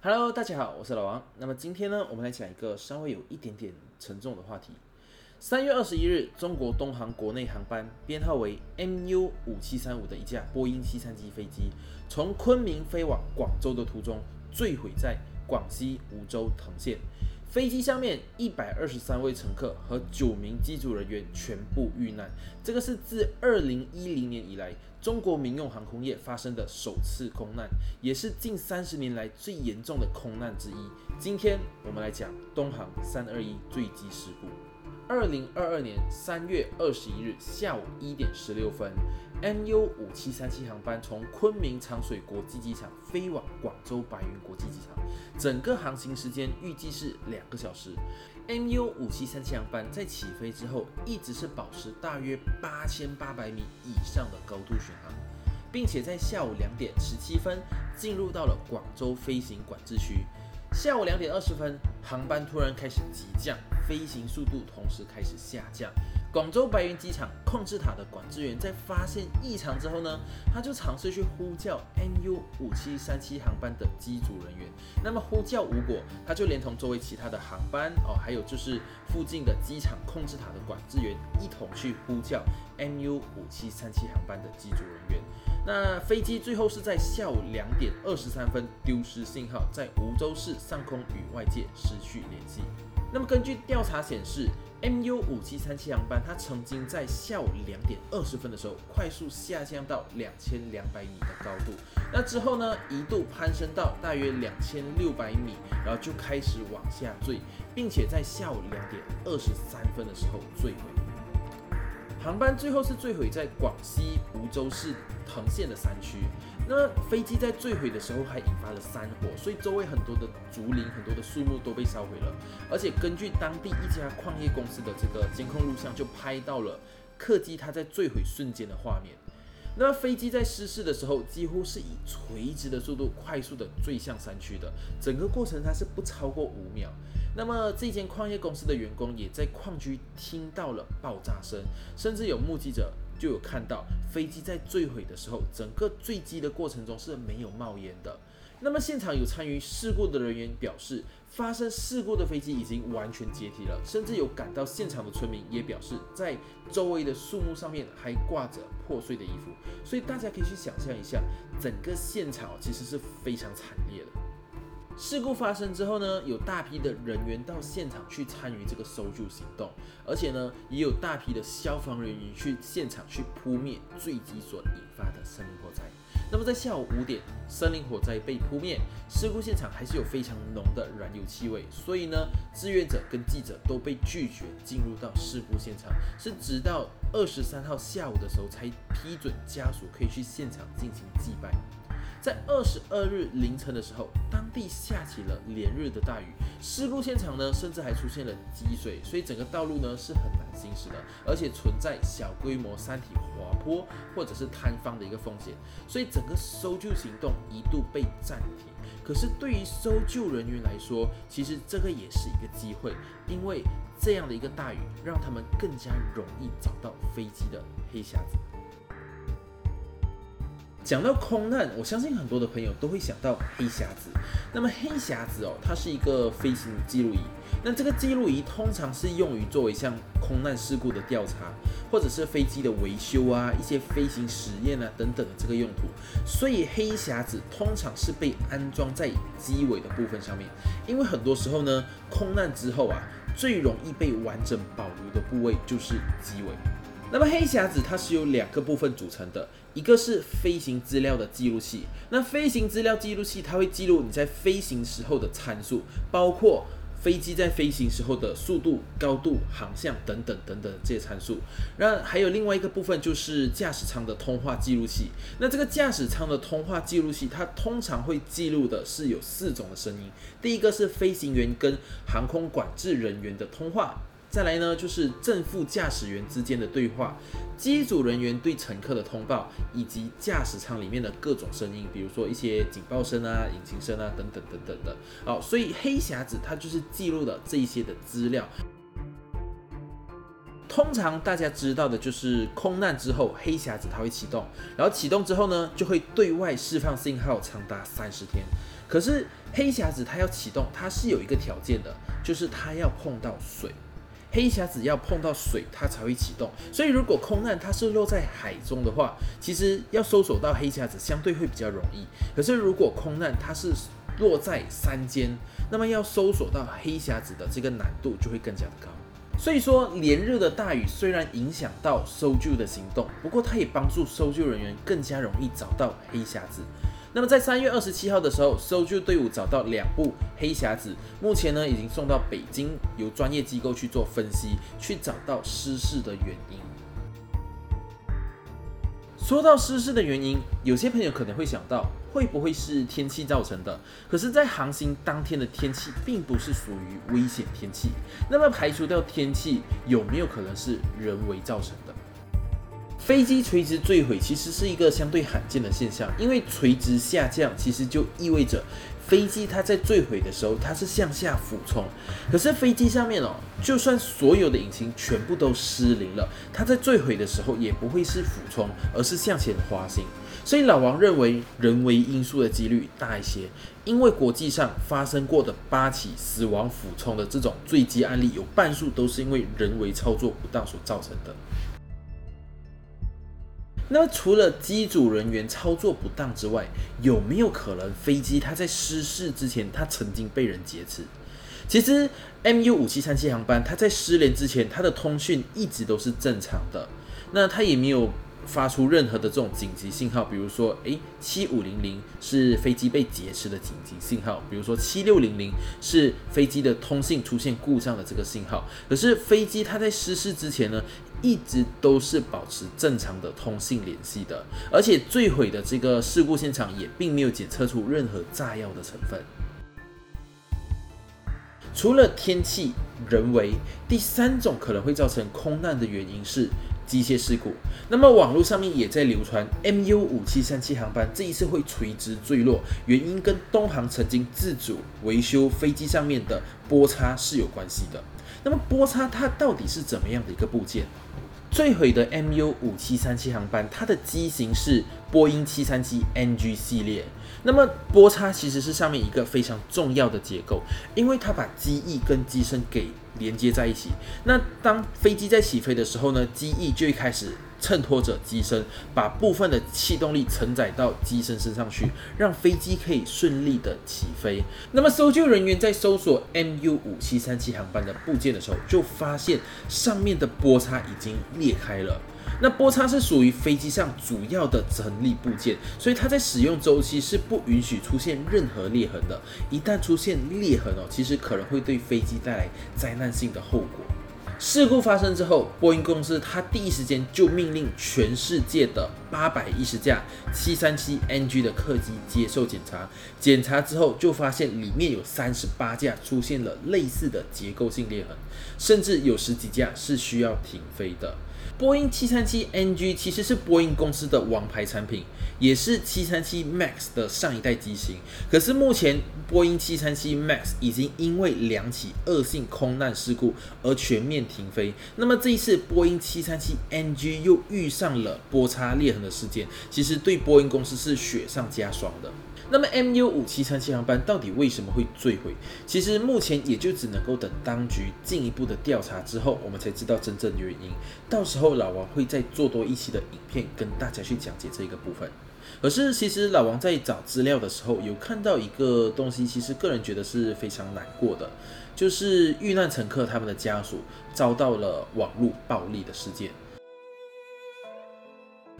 Hello，大家好，我是老王。那么今天呢，我们来讲一个稍微有一点点沉重的话题。三月二十一日，中国东航国内航班编号为 MU 五七三五的一架波音七三七飞机，从昆明飞往广州的途中坠毁在广西梧州藤县。飞机上面一百二十三位乘客和九名机组人员全部遇难，这个是自二零一零年以来中国民用航空业发生的首次空难，也是近三十年来最严重的空难之一。今天我们来讲东航三二一坠机事故。二零二二年三月二十一日下午一点十六分，MU 五七三七航班从昆明长水国际机场飞往广州白云国际机场，整个航行时间预计是两个小时。MU 五七三七航班在起飞之后，一直是保持大约八千八百米以上的高度巡航，并且在下午两点十七分进入到了广州飞行管制区。下午两点二十分，航班突然开始急降，飞行速度同时开始下降。广州白云机场控制塔的管制员在发现异常之后呢，他就尝试去呼叫 MU 五七三七航班的机组人员。那么呼叫无果，他就连同周围其他的航班哦，还有就是附近的机场控制塔的管制员一同去呼叫 MU 五七三七航班的机组人员。那飞机最后是在下午两点二十三分丢失信号，在梧州市上空与外界失去联系。那么根据调查显示，MU 五七三七航班它曾经在下午两点二十分的时候快速下降到两千两百米的高度，那之后呢一度攀升到大约两千六百米，然后就开始往下坠，并且在下午两点二十三分的时候坠毁。航班最后是坠毁在广西梧州市藤县的山区。那飞机在坠毁的时候还引发了山火，所以周围很多的竹林、很多的树木都被烧毁了。而且根据当地一家矿业公司的这个监控录像，就拍到了客机它在坠毁瞬间的画面。那飞机在失事的时候，几乎是以垂直的速度快速的坠向山区的，整个过程它是不超过五秒。那么这间矿业公司的员工也在矿区听到了爆炸声，甚至有目击者就有看到飞机在坠毁的时候，整个坠机的过程中是没有冒烟的。那么现场有参与事故的人员表示，发生事故的飞机已经完全解体了，甚至有赶到现场的村民也表示，在周围的树木上面还挂着破碎的衣服，所以大家可以去想象一下，整个现场其实是非常惨烈的。事故发生之后呢，有大批的人员到现场去参与这个搜救行动，而且呢，也有大批的消防人员去现场去扑灭坠机所引发的森林火灾。那么在下午五点，森林火灾被扑灭，事故现场还是有非常浓的燃油气味，所以呢，志愿者跟记者都被拒绝进入到事故现场，是直到二十三号下午的时候才批准家属可以去现场进行祭拜。在二十二日凌晨的时候，当地下起了连日的大雨，事故现场呢，甚至还出现了积水，所以整个道路呢是很难行驶的，而且存在小规模山体滑坡或者是坍方的一个风险，所以整个搜救行动一度被暂停。可是对于搜救人员来说，其实这个也是一个机会，因为这样的一个大雨，让他们更加容易找到飞机的黑匣子。讲到空难，我相信很多的朋友都会想到黑匣子。那么黑匣子哦，它是一个飞行记录仪。那这个记录仪通常是用于作为像空难事故的调查，或者是飞机的维修啊，一些飞行实验啊等等的这个用途。所以黑匣子通常是被安装在机尾的部分上面，因为很多时候呢，空难之后啊，最容易被完整保留的部位就是机尾。那么黑匣子它是由两个部分组成的，一个是飞行资料的记录器。那飞行资料记录器它会记录你在飞行时候的参数，包括飞机在飞行时候的速度、高度、航向等等等等这些参数。那还有另外一个部分就是驾驶舱的通话记录器。那这个驾驶舱的通话记录器，它通常会记录的是有四种的声音。第一个是飞行员跟航空管制人员的通话。再来呢，就是正副驾驶员之间的对话，机组人员对乘客的通报，以及驾驶舱里面的各种声音，比如说一些警报声啊、引擎声啊等等等等的。好，所以黑匣子它就是记录了这一些的资料。通常大家知道的就是空难之后，黑匣子它会启动，然后启动之后呢，就会对外释放信号，长达三十天。可是黑匣子它要启动，它是有一个条件的，就是它要碰到水。黑匣子要碰到水，它才会启动。所以如果空难它是落在海中的话，其实要搜索到黑匣子相对会比较容易。可是如果空难它是落在山间，那么要搜索到黑匣子的这个难度就会更加的高。所以说，连日的大雨虽然影响到搜救的行动，不过它也帮助搜救人员更加容易找到黑匣子。那么在三月二十七号的时候，搜救队伍找到两部黑匣子，目前呢已经送到北京，由专业机构去做分析，去找到失事的原因。说到失事的原因，有些朋友可能会想到，会不会是天气造成的？可是，在航行当天的天气并不是属于危险天气，那么排除掉天气，有没有可能是人为造成的？飞机垂直坠毁其实是一个相对罕见的现象，因为垂直下降其实就意味着。飞机它在坠毁的时候，它是向下俯冲，可是飞机上面哦，就算所有的引擎全部都失灵了，它在坠毁的时候也不会是俯冲，而是向前滑行。所以老王认为人为因素的几率大一些，因为国际上发生过的八起死亡俯冲的这种坠机案例，有半数都是因为人为操作不当所造成的。那除了机组人员操作不当之外，有没有可能飞机它在失事之前，它曾经被人劫持？其实 MU 五七三七航班它在失联之前，它的通讯一直都是正常的，那它也没有。发出任何的这种紧急信号，比如说，诶，七五零零是飞机被劫持的紧急信号，比如说七六零零是飞机的通信出现故障的这个信号。可是飞机它在失事之前呢，一直都是保持正常的通信联系的，而且坠毁的这个事故现场也并没有检测出任何炸药的成分。除了天气、人为，第三种可能会造成空难的原因是。机械事故，那么网络上面也在流传 MU 五七三七航班这一次会垂直坠落，原因跟东航曾经自主维修飞机上面的波叉是有关系的。那么波叉它到底是怎么样的一个部件？坠毁的 MU 五七三七航班，它的机型是波音七三七 NG 系列。那么波叉其实是上面一个非常重要的结构，因为它把机翼跟机身给连接在一起。那当飞机在起飞的时候呢，机翼就会开始衬托着机身，把部分的气动力承载到机身身上去，让飞机可以顺利的起飞。那么搜救人员在搜索 MU 五七三七航班的部件的时候，就发现上面的波叉已经裂开了。那波叉是属于飞机上主要的整力部件，所以它在使用周期是不允许出现任何裂痕的。一旦出现裂痕哦，其实可能会对飞机带来灾难性的后果。事故发生之后，波音公司它第一时间就命令全世界的八百一十架七三七 NG 的客机接受检查。检查之后就发现里面有三十八架出现了类似的结构性裂痕，甚至有十几架是需要停飞的。波音七三七 NG 其实是波音公司的王牌产品，也是七三七 MAX 的上一代机型。可是目前波音七三七 MAX 已经因为两起恶性空难事故而全面停飞。那么这一次波音七三七 NG 又遇上了波叉裂痕的事件，其实对波音公司是雪上加霜的。那么 MU 五七三七航班到底为什么会坠毁？其实目前也就只能够等当局进一步的调查之后，我们才知道真正的原因。到时候老王会再做多一期的影片跟大家去讲解这个部分。可是其实老王在找资料的时候有看到一个东西，其实个人觉得是非常难过的，就是遇难乘客他们的家属遭到了网络暴力的事件。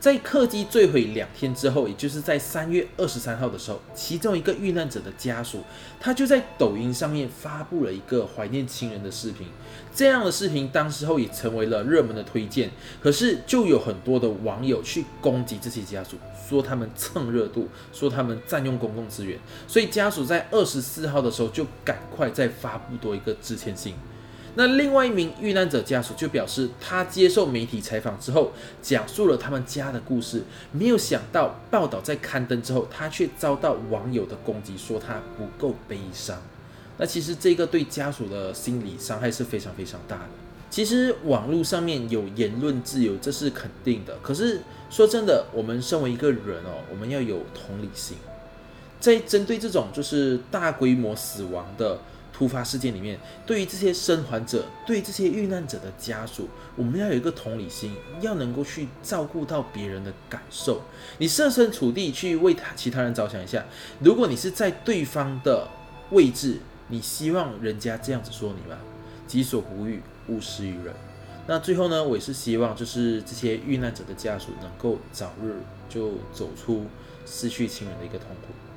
在客机坠毁两天之后，也就是在三月二十三号的时候，其中一个遇难者的家属，他就在抖音上面发布了一个怀念亲人的视频。这样的视频当时候也成为了热门的推荐。可是就有很多的网友去攻击这些家属，说他们蹭热度，说他们占用公共资源。所以家属在二十四号的时候就赶快再发布多一个致歉信。那另外一名遇难者家属就表示，他接受媒体采访之后，讲述了他们家的故事。没有想到报道在刊登之后，他却遭到网友的攻击，说他不够悲伤。那其实这个对家属的心理伤害是非常非常大的。其实网络上面有言论自由，这是肯定的。可是说真的，我们身为一个人哦，我们要有同理心，在针对这种就是大规模死亡的突发事件里面，对于这些生还者，对于这些遇难者的家属，我们要有一个同理心，要能够去照顾到别人的感受。你设身处地去为他其他人着想一下，如果你是在对方的位置，你希望人家这样子说你吗？己所不欲。勿施于人。那最后呢，我也是希望，就是这些遇难者的家属能够早日就走出失去亲人的一个痛苦。